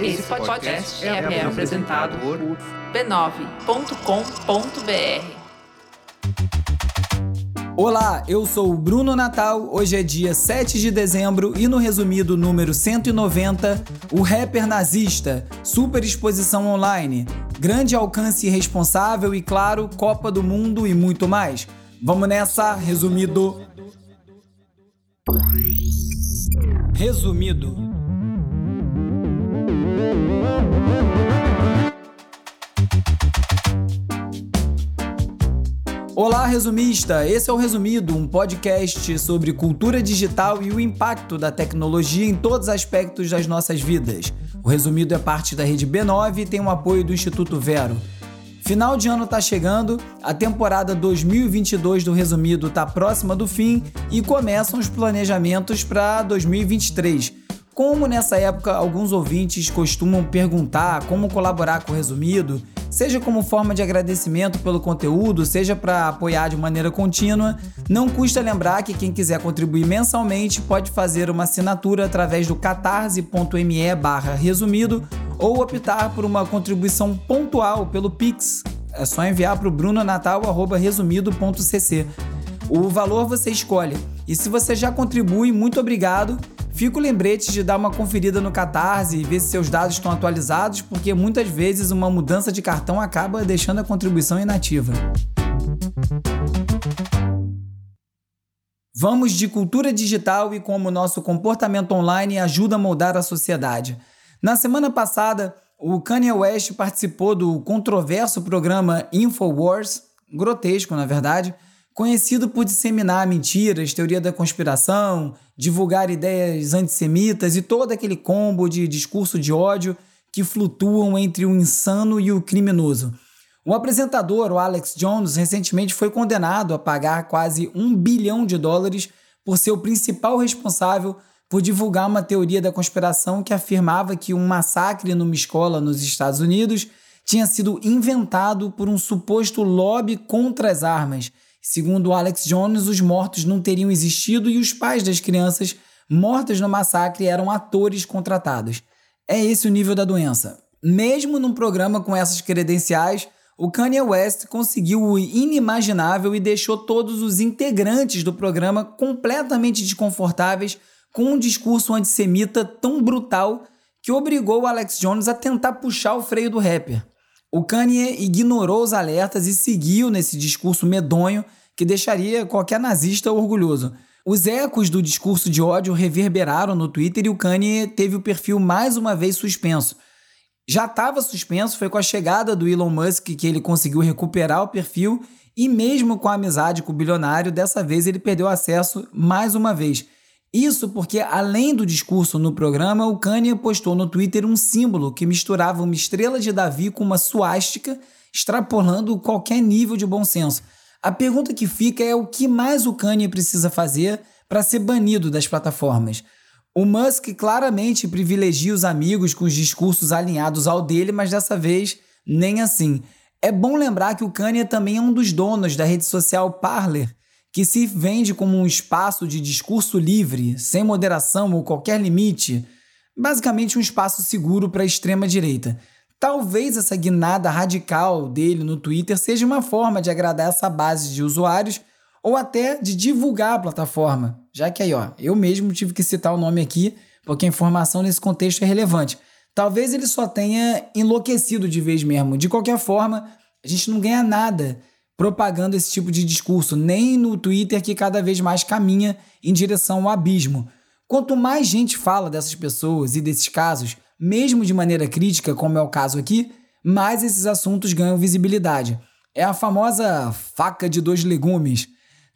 Esse podcast é, é apresentado por b9.com.br. Olá, eu sou o Bruno Natal. Hoje é dia 7 de dezembro e no resumido número 190, o rapper nazista, super exposição online, grande alcance responsável e claro, Copa do Mundo e muito mais. Vamos nessa, resumido. Resumido. Olá, resumista! Esse é o Resumido, um podcast sobre cultura digital e o impacto da tecnologia em todos os aspectos das nossas vidas. O Resumido é parte da rede B9 e tem o apoio do Instituto Vero. Final de ano está chegando, a temporada 2022 do Resumido está próxima do fim e começam os planejamentos para 2023. Como nessa época alguns ouvintes costumam perguntar como colaborar com o Resumido, seja como forma de agradecimento pelo conteúdo, seja para apoiar de maneira contínua, não custa lembrar que quem quiser contribuir mensalmente pode fazer uma assinatura através do catarse.me resumido ou optar por uma contribuição pontual pelo Pix. É só enviar para o brunonatal.resumido.cc. O valor você escolhe. E se você já contribui, muito obrigado. Fica o lembrete de dar uma conferida no Catarse e ver se seus dados estão atualizados, porque muitas vezes uma mudança de cartão acaba deixando a contribuição inativa. Vamos de cultura digital e como nosso comportamento online ajuda a moldar a sociedade. Na semana passada, o Kanye West participou do controverso programa InfoWars, grotesco na verdade, conhecido por disseminar mentiras, teoria da conspiração, divulgar ideias antissemitas e todo aquele combo de discurso de ódio que flutuam entre o insano e o criminoso. O apresentador, o Alex Jones, recentemente foi condenado a pagar quase um bilhão de dólares por ser o principal responsável por divulgar uma teoria da conspiração que afirmava que um massacre numa escola nos Estados Unidos tinha sido inventado por um suposto lobby contra as armas Segundo Alex Jones, os mortos não teriam existido e os pais das crianças mortas no massacre eram atores contratados. É esse o nível da doença. Mesmo num programa com essas credenciais, o Kanye West conseguiu o inimaginável e deixou todos os integrantes do programa completamente desconfortáveis com um discurso antissemita tão brutal que obrigou Alex Jones a tentar puxar o freio do rapper. O Kanye ignorou os alertas e seguiu nesse discurso medonho que deixaria qualquer nazista orgulhoso. Os ecos do discurso de ódio reverberaram no Twitter e o Kanye teve o perfil mais uma vez suspenso. Já estava suspenso, foi com a chegada do Elon Musk que ele conseguiu recuperar o perfil e mesmo com a amizade com o bilionário, dessa vez ele perdeu acesso mais uma vez. Isso porque, além do discurso no programa, o Kanye postou no Twitter um símbolo que misturava uma estrela de Davi com uma suástica, extrapolando qualquer nível de bom senso. A pergunta que fica é o que mais o Kanye precisa fazer para ser banido das plataformas. O Musk claramente privilegia os amigos com os discursos alinhados ao dele, mas dessa vez nem assim. É bom lembrar que o Kanye também é um dos donos da rede social Parler, que se vende como um espaço de discurso livre, sem moderação ou qualquer limite, basicamente um espaço seguro para a extrema direita. Talvez essa guinada radical dele no Twitter seja uma forma de agradar essa base de usuários ou até de divulgar a plataforma, já que aí, ó, eu mesmo tive que citar o nome aqui, porque a informação nesse contexto é relevante. Talvez ele só tenha enlouquecido de vez mesmo. De qualquer forma, a gente não ganha nada propagando esse tipo de discurso, nem no Twitter que cada vez mais caminha em direção ao abismo. Quanto mais gente fala dessas pessoas e desses casos, mesmo de maneira crítica, como é o caso aqui, mais esses assuntos ganham visibilidade. É a famosa faca de dois legumes.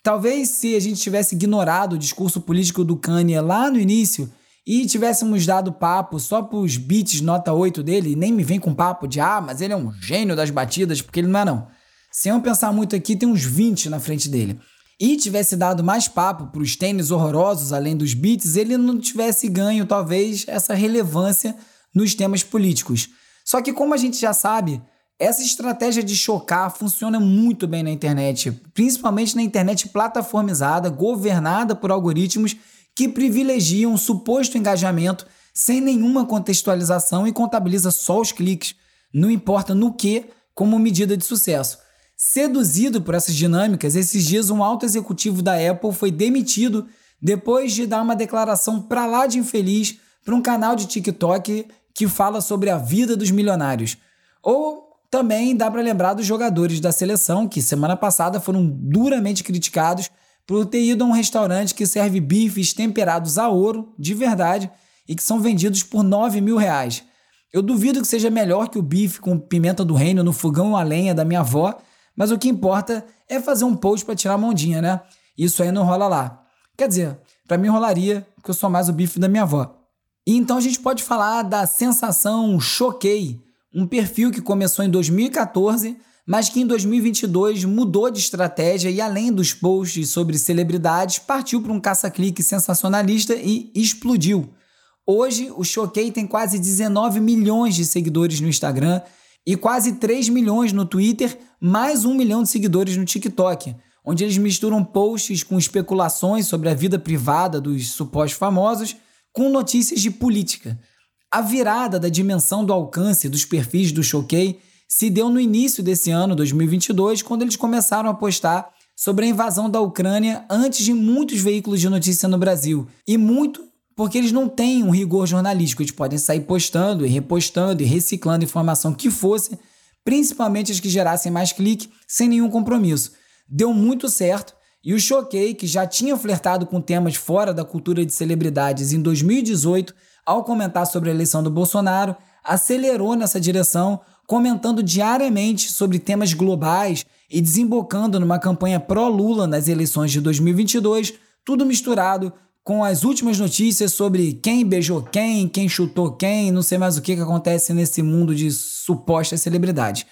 Talvez se a gente tivesse ignorado o discurso político do Kanye lá no início e tivéssemos dado papo só pros beats nota 8 dele, nem me vem com papo de ah, mas ele é um gênio das batidas, porque ele não é não. Sem eu pensar muito aqui, tem uns 20 na frente dele. E tivesse dado mais papo pros tênis horrorosos além dos beats, ele não tivesse ganho talvez essa relevância nos temas políticos. Só que, como a gente já sabe, essa estratégia de chocar funciona muito bem na internet, principalmente na internet plataformizada, governada por algoritmos que privilegiam suposto engajamento sem nenhuma contextualização e contabiliza só os cliques, não importa no que, como medida de sucesso. Seduzido por essas dinâmicas, esses dias um alto executivo da Apple foi demitido depois de dar uma declaração pra lá de infeliz para um canal de TikTok que fala sobre a vida dos milionários. Ou também dá para lembrar dos jogadores da seleção que semana passada foram duramente criticados por ter ido a um restaurante que serve bifes temperados a ouro, de verdade, e que são vendidos por 9 mil reais. Eu duvido que seja melhor que o bife com pimenta do reino no fogão a lenha da minha avó, mas o que importa é fazer um post para tirar a mondinha, né? Isso aí não rola lá. Quer dizer, para mim rolaria, porque eu sou mais o bife da minha avó. E então a gente pode falar da sensação Choquei, um perfil que começou em 2014, mas que em 2022 mudou de estratégia e, além dos posts sobre celebridades, partiu para um caça-clique sensacionalista e explodiu. Hoje, o Choquei tem quase 19 milhões de seguidores no Instagram e quase 3 milhões no Twitter, mais 1 milhão de seguidores no TikTok, onde eles misturam posts com especulações sobre a vida privada dos supostos famosos com notícias de política. A virada da dimensão do alcance dos perfis do Choquei se deu no início desse ano, 2022, quando eles começaram a postar sobre a invasão da Ucrânia antes de muitos veículos de notícia no Brasil. E muito porque eles não têm um rigor jornalístico, eles podem sair postando e repostando e reciclando informação que fosse, principalmente as que gerassem mais clique, sem nenhum compromisso. Deu muito certo e o Choquei, que já tinha flertado com temas fora da cultura de celebridades em 2018, ao comentar sobre a eleição do Bolsonaro, acelerou nessa direção, comentando diariamente sobre temas globais e desembocando numa campanha pró-Lula nas eleições de 2022, tudo misturado com as últimas notícias sobre quem beijou quem, quem chutou quem, não sei mais o que, que acontece nesse mundo de supostas celebridades.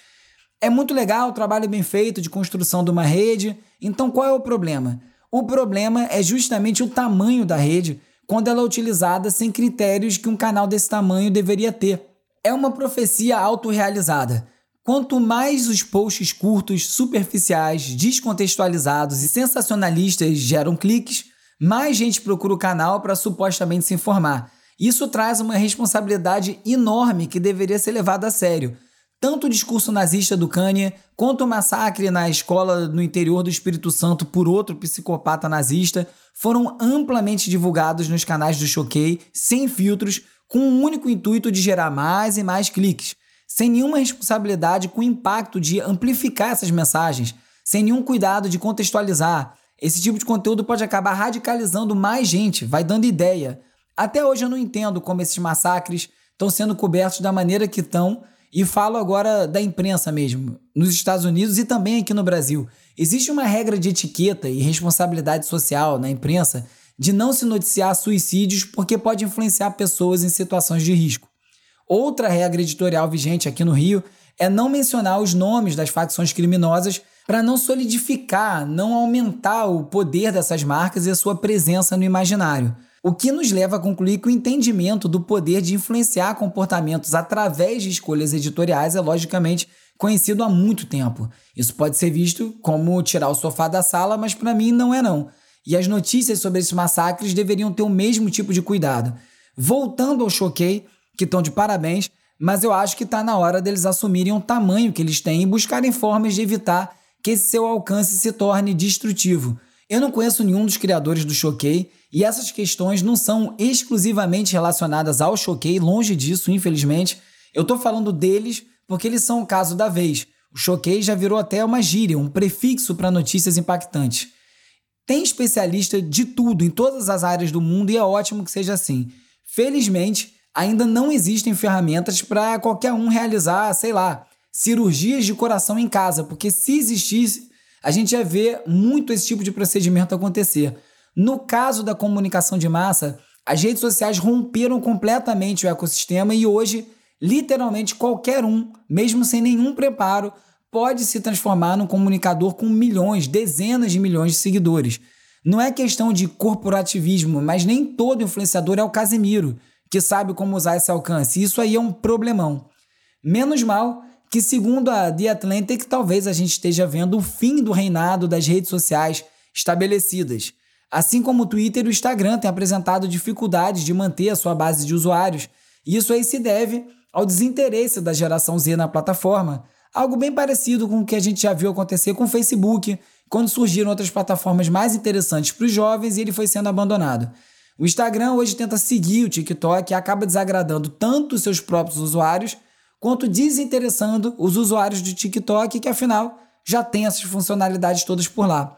É muito legal, o trabalho bem feito de construção de uma rede. Então qual é o problema? O problema é justamente o tamanho da rede, quando ela é utilizada sem critérios que um canal desse tamanho deveria ter. É uma profecia autorrealizada. Quanto mais os posts curtos, superficiais, descontextualizados e sensacionalistas geram cliques, mais gente procura o canal para supostamente se informar. Isso traz uma responsabilidade enorme que deveria ser levada a sério. Tanto o discurso nazista do Kanye, quanto o massacre na escola no interior do Espírito Santo por outro psicopata nazista, foram amplamente divulgados nos canais do Choquei, sem filtros, com o único intuito de gerar mais e mais cliques, sem nenhuma responsabilidade com o impacto de amplificar essas mensagens, sem nenhum cuidado de contextualizar. Esse tipo de conteúdo pode acabar radicalizando mais gente, vai dando ideia. Até hoje eu não entendo como esses massacres estão sendo cobertos da maneira que estão, e falo agora da imprensa mesmo, nos Estados Unidos e também aqui no Brasil. Existe uma regra de etiqueta e responsabilidade social na imprensa de não se noticiar suicídios porque pode influenciar pessoas em situações de risco. Outra regra editorial vigente aqui no Rio é não mencionar os nomes das facções criminosas para não solidificar, não aumentar o poder dessas marcas e a sua presença no imaginário. O que nos leva a concluir que o entendimento do poder de influenciar comportamentos através de escolhas editoriais é logicamente conhecido há muito tempo. Isso pode ser visto como tirar o sofá da sala, mas para mim não é não. E as notícias sobre esses massacres deveriam ter o mesmo tipo de cuidado. Voltando ao Choquei, que estão de parabéns, mas eu acho que está na hora deles assumirem o tamanho que eles têm e buscarem formas de evitar que esse seu alcance se torne destrutivo. Eu não conheço nenhum dos criadores do Choquei e essas questões não são exclusivamente relacionadas ao Choquei, longe disso, infelizmente. Eu estou falando deles porque eles são o caso da vez. O choquei já virou até uma gíria, um prefixo para notícias impactantes. Tem especialista de tudo em todas as áreas do mundo e é ótimo que seja assim. Felizmente, ainda não existem ferramentas para qualquer um realizar, sei lá, cirurgias de coração em casa, porque se existisse, a gente ia ver muito esse tipo de procedimento acontecer. No caso da comunicação de massa, as redes sociais romperam completamente o ecossistema e hoje Literalmente qualquer um, mesmo sem nenhum preparo, pode se transformar num comunicador com milhões, dezenas de milhões de seguidores. Não é questão de corporativismo, mas nem todo influenciador é o Casemiro, que sabe como usar esse alcance. Isso aí é um problemão. Menos mal que, segundo a The Atlantic, talvez a gente esteja vendo o fim do reinado das redes sociais estabelecidas. Assim como o Twitter e o Instagram têm apresentado dificuldades de manter a sua base de usuários, isso aí se deve ao desinteresse da geração Z na plataforma, algo bem parecido com o que a gente já viu acontecer com o Facebook, quando surgiram outras plataformas mais interessantes para os jovens e ele foi sendo abandonado. O Instagram hoje tenta seguir o TikTok e acaba desagradando tanto os seus próprios usuários quanto desinteressando os usuários do TikTok, que afinal já tem essas funcionalidades todas por lá.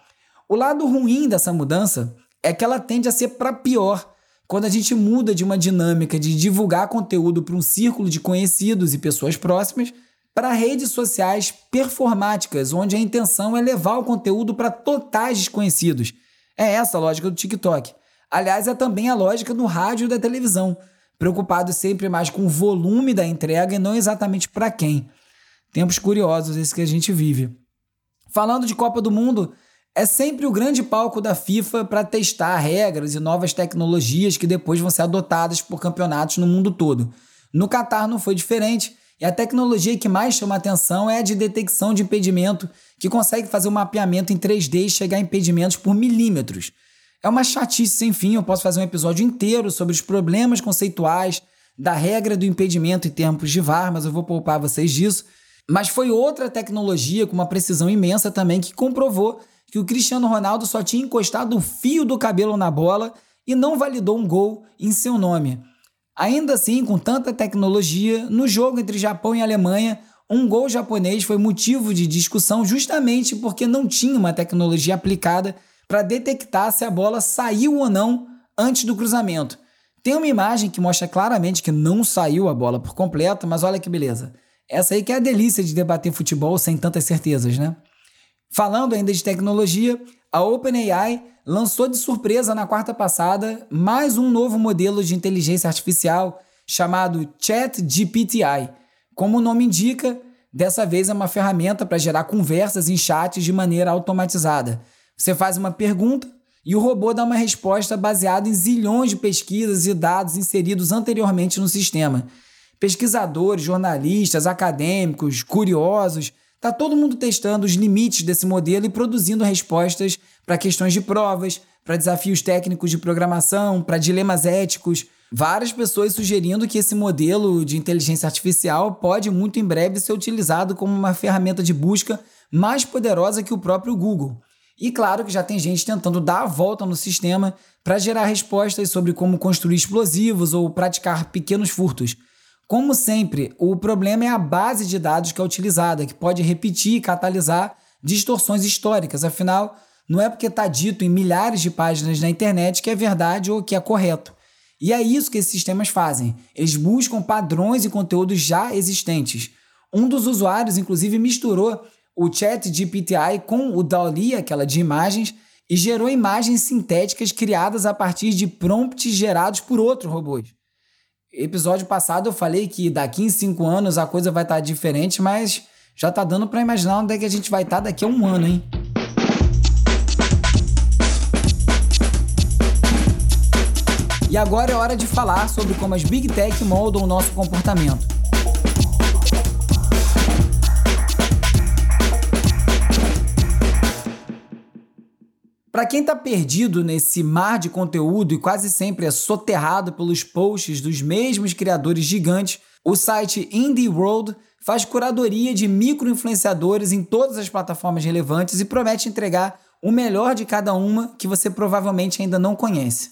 O lado ruim dessa mudança é que ela tende a ser para pior quando a gente muda de uma dinâmica de divulgar conteúdo para um círculo de conhecidos e pessoas próximas para redes sociais performáticas, onde a intenção é levar o conteúdo para totais desconhecidos. É essa a lógica do TikTok. Aliás, é também a lógica do rádio e da televisão, preocupado sempre mais com o volume da entrega e não exatamente para quem. Tempos curiosos esse que a gente vive. Falando de Copa do Mundo, é sempre o grande palco da FIFA para testar regras e novas tecnologias que depois vão ser adotadas por campeonatos no mundo todo. No Catar não foi diferente, e a tecnologia que mais chama atenção é a de detecção de impedimento, que consegue fazer um mapeamento em 3D e chegar a impedimentos por milímetros. É uma chatice sem fim, eu posso fazer um episódio inteiro sobre os problemas conceituais da regra do impedimento em tempos de VAR, mas eu vou poupar vocês disso. Mas foi outra tecnologia com uma precisão imensa também que comprovou que o Cristiano Ronaldo só tinha encostado o fio do cabelo na bola e não validou um gol em seu nome. Ainda assim, com tanta tecnologia, no jogo entre Japão e Alemanha, um gol japonês foi motivo de discussão justamente porque não tinha uma tecnologia aplicada para detectar se a bola saiu ou não antes do cruzamento. Tem uma imagem que mostra claramente que não saiu a bola por completo, mas olha que beleza. Essa aí que é a delícia de debater futebol sem tantas certezas, né? Falando ainda de tecnologia, a OpenAI lançou de surpresa na quarta passada mais um novo modelo de inteligência artificial chamado ChatGPTI. Como o nome indica, dessa vez é uma ferramenta para gerar conversas em chats de maneira automatizada. Você faz uma pergunta e o robô dá uma resposta baseada em zilhões de pesquisas e dados inseridos anteriormente no sistema. Pesquisadores, jornalistas, acadêmicos, curiosos Tá todo mundo testando os limites desse modelo e produzindo respostas para questões de provas, para desafios técnicos de programação, para dilemas éticos. Várias pessoas sugerindo que esse modelo de inteligência artificial pode muito em breve ser utilizado como uma ferramenta de busca mais poderosa que o próprio Google. E claro que já tem gente tentando dar a volta no sistema para gerar respostas sobre como construir explosivos ou praticar pequenos furtos. Como sempre, o problema é a base de dados que é utilizada, que pode repetir e catalisar distorções históricas. Afinal, não é porque está dito em milhares de páginas na internet que é verdade ou que é correto. E é isso que esses sistemas fazem. Eles buscam padrões e conteúdos já existentes. Um dos usuários, inclusive, misturou o chat GPTI com o DALL-E, aquela de imagens, e gerou imagens sintéticas criadas a partir de prompts gerados por outros robôs. Episódio passado eu falei que daqui em cinco anos a coisa vai estar tá diferente, mas já tá dando para imaginar onde é que a gente vai estar tá daqui a um ano, hein? E agora é hora de falar sobre como as Big Tech moldam o nosso comportamento. Para quem está perdido nesse mar de conteúdo e quase sempre é soterrado pelos posts dos mesmos criadores gigantes, o site Indie World faz curadoria de micro-influenciadores em todas as plataformas relevantes e promete entregar o melhor de cada uma que você provavelmente ainda não conhece.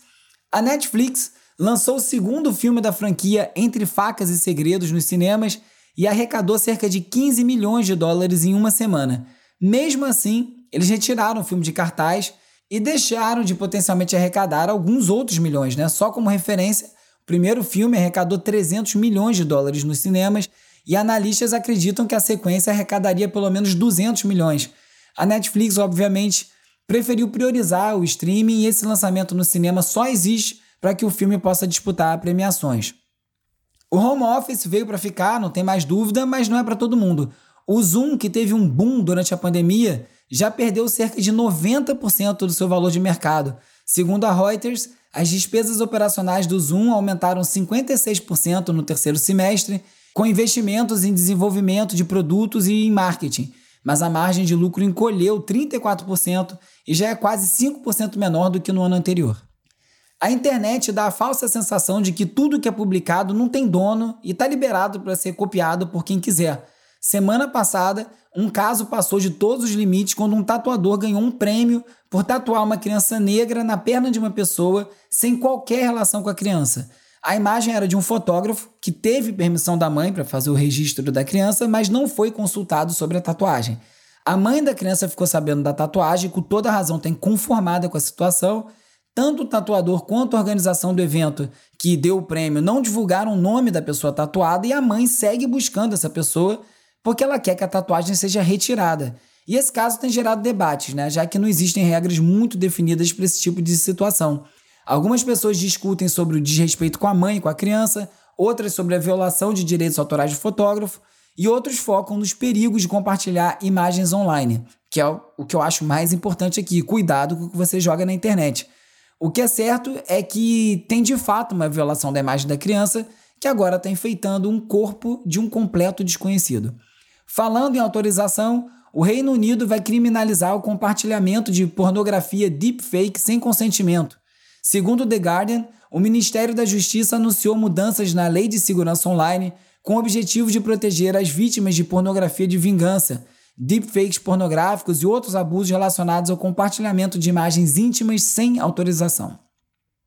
A Netflix lançou o segundo filme da franquia Entre Facas e Segredos nos cinemas e arrecadou cerca de 15 milhões de dólares em uma semana. Mesmo assim, eles retiraram o filme de cartaz e deixaram de potencialmente arrecadar alguns outros milhões, né? Só como referência, o primeiro filme arrecadou 300 milhões de dólares nos cinemas e analistas acreditam que a sequência arrecadaria pelo menos 200 milhões. A Netflix, obviamente, preferiu priorizar o streaming e esse lançamento no cinema só existe para que o filme possa disputar premiações. O home office veio para ficar, não tem mais dúvida, mas não é para todo mundo. O Zoom, que teve um boom durante a pandemia, já perdeu cerca de 90% do seu valor de mercado. Segundo a Reuters, as despesas operacionais do Zoom aumentaram 56% no terceiro semestre, com investimentos em desenvolvimento de produtos e em marketing. mas a margem de lucro encolheu 34% e já é quase 5% menor do que no ano anterior. A internet dá a falsa sensação de que tudo que é publicado não tem dono e está liberado para ser copiado por quem quiser. Semana passada, um caso passou de todos os limites quando um tatuador ganhou um prêmio por tatuar uma criança negra na perna de uma pessoa sem qualquer relação com a criança. A imagem era de um fotógrafo que teve permissão da mãe para fazer o registro da criança, mas não foi consultado sobre a tatuagem. A mãe da criança ficou sabendo da tatuagem e, com toda razão, tem conformada com a situação tanto o tatuador quanto a organização do evento que deu o prêmio não divulgaram o nome da pessoa tatuada e a mãe segue buscando essa pessoa porque ela quer que a tatuagem seja retirada. E esse caso tem gerado debates, né? já que não existem regras muito definidas para esse tipo de situação. Algumas pessoas discutem sobre o desrespeito com a mãe e com a criança, outras sobre a violação de direitos autorais do fotógrafo, e outros focam nos perigos de compartilhar imagens online, que é o que eu acho mais importante aqui. Cuidado com o que você joga na internet. O que é certo é que tem de fato uma violação da imagem da criança que agora está enfeitando um corpo de um completo desconhecido. Falando em autorização, o Reino Unido vai criminalizar o compartilhamento de pornografia deepfake sem consentimento. Segundo The Guardian, o Ministério da Justiça anunciou mudanças na Lei de Segurança Online com o objetivo de proteger as vítimas de pornografia de vingança deepfakes pornográficos e outros abusos relacionados ao compartilhamento de imagens íntimas sem autorização.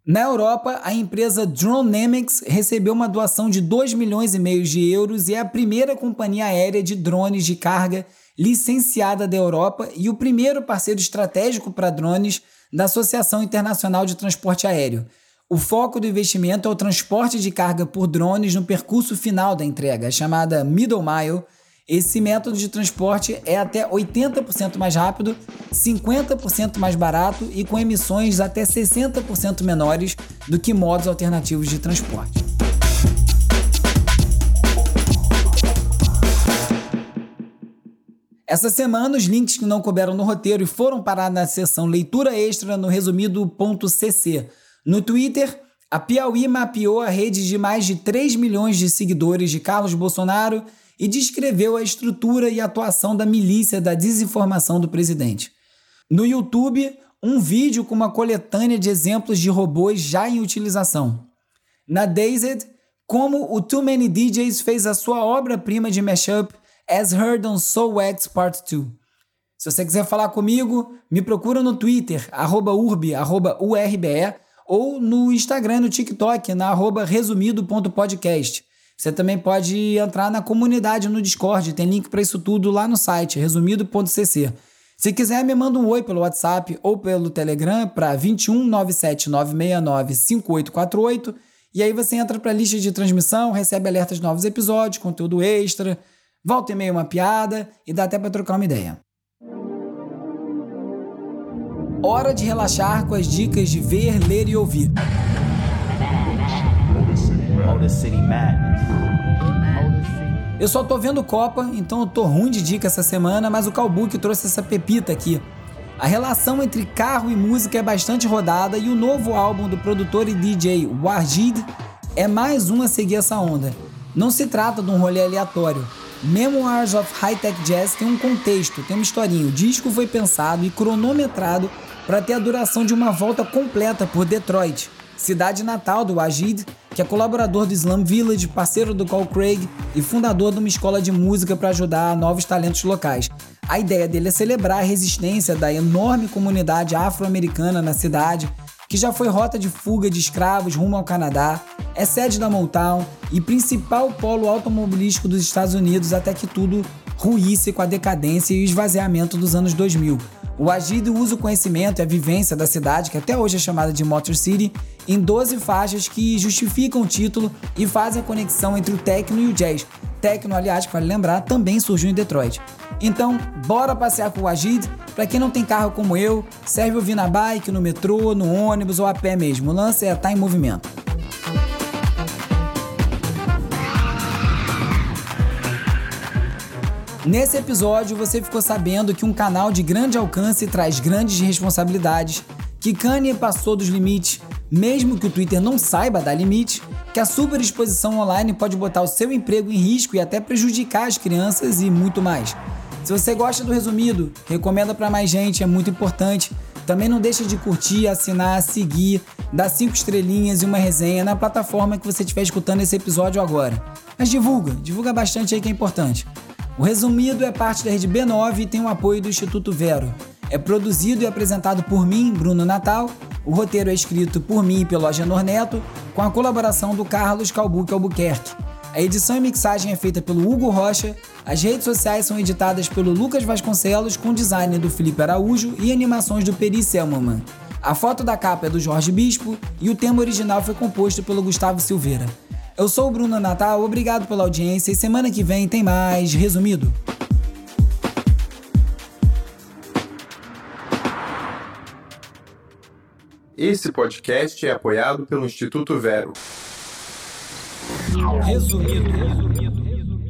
Na Europa, a empresa Dronemics recebeu uma doação de 2 milhões e meio de euros e é a primeira companhia aérea de drones de carga licenciada da Europa e o primeiro parceiro estratégico para drones da Associação Internacional de Transporte Aéreo. O foco do investimento é o transporte de carga por drones no percurso final da entrega, chamada Middle Mile, esse método de transporte é até 80% mais rápido, 50% mais barato e com emissões até 60% menores do que modos alternativos de transporte. Essa semana, os links que não couberam no roteiro e foram parar na seção leitura extra no resumido.cc. No Twitter, a Piauí mapeou a rede de mais de 3 milhões de seguidores de Carlos Bolsonaro e descreveu a estrutura e atuação da milícia da desinformação do presidente. No YouTube, um vídeo com uma coletânea de exemplos de robôs já em utilização. Na Dazed, como o Too Many DJs fez a sua obra-prima de mashup As Heard on Soul X Part 2. Se você quiser falar comigo, me procura no Twitter, arroba urbe, arroba urbe, ou no Instagram no TikTok, na arroba resumido.podcast. Você também pode entrar na comunidade no Discord, tem link para isso tudo lá no site, resumido.cc. Se quiser, me manda um oi pelo WhatsApp ou pelo Telegram para 21 96969 5848 e aí você entra para a lista de transmissão, recebe alertas de novos episódios, conteúdo extra, volta e meia uma piada e dá até para trocar uma ideia. Hora de relaxar com as dicas de ver, ler e ouvir. Eu só tô vendo Copa, então eu tô ruim de dica essa semana, mas o Calbook trouxe essa pepita aqui. A relação entre carro e música é bastante rodada e o novo álbum do produtor e DJ Wajid é mais um a seguir essa onda. Não se trata de um rolê aleatório. Memoirs of High Tech Jazz tem um contexto, tem uma historinha. O disco foi pensado e cronometrado para ter a duração de uma volta completa por Detroit, cidade natal do Wajid, que é colaborador do Slam Village, parceiro do Call Craig e fundador de uma escola de música para ajudar novos talentos locais. A ideia dele é celebrar a resistência da enorme comunidade afro-americana na cidade, que já foi rota de fuga de escravos rumo ao Canadá, é sede da Motown e principal polo automobilístico dos Estados Unidos até que tudo ruísse com a decadência e o esvaziamento dos anos 2000. O Agid usa o conhecimento e a vivência da cidade, que até hoje é chamada de Motor City, em 12 faixas que justificam o título e fazem a conexão entre o techno e o jazz. Techno, aliás, para lembrar, também surgiu em Detroit. Então, bora passear com o Agid. Para quem não tem carro como eu, serve ouvir na bike, no metrô, no ônibus ou a pé mesmo. O lance é estar tá em movimento. Nesse episódio, você ficou sabendo que um canal de grande alcance traz grandes responsabilidades, que Kanye passou dos limites, mesmo que o Twitter não saiba dar limite, que a superexposição online pode botar o seu emprego em risco e até prejudicar as crianças e muito mais. Se você gosta do resumido, recomenda para mais gente, é muito importante. Também não deixe de curtir, assinar, seguir, dar cinco estrelinhas e uma resenha na plataforma que você estiver escutando esse episódio agora. Mas divulga, divulga bastante aí que é importante. O Resumido é parte da rede B9 e tem o apoio do Instituto Vero. É produzido e apresentado por mim, Bruno Natal. O roteiro é escrito por mim e pelo Agenor Neto, com a colaboração do Carlos Calbuque Albuquerque. A edição e mixagem é feita pelo Hugo Rocha. As redes sociais são editadas pelo Lucas Vasconcelos, com design do Felipe Araújo e animações do Peri Selmanman. A foto da capa é do Jorge Bispo e o tema original foi composto pelo Gustavo Silveira. Eu sou o Bruno Natal, obrigado pela audiência e semana que vem tem mais Resumido. Esse podcast é apoiado pelo Instituto Vero. Resumido. resumido.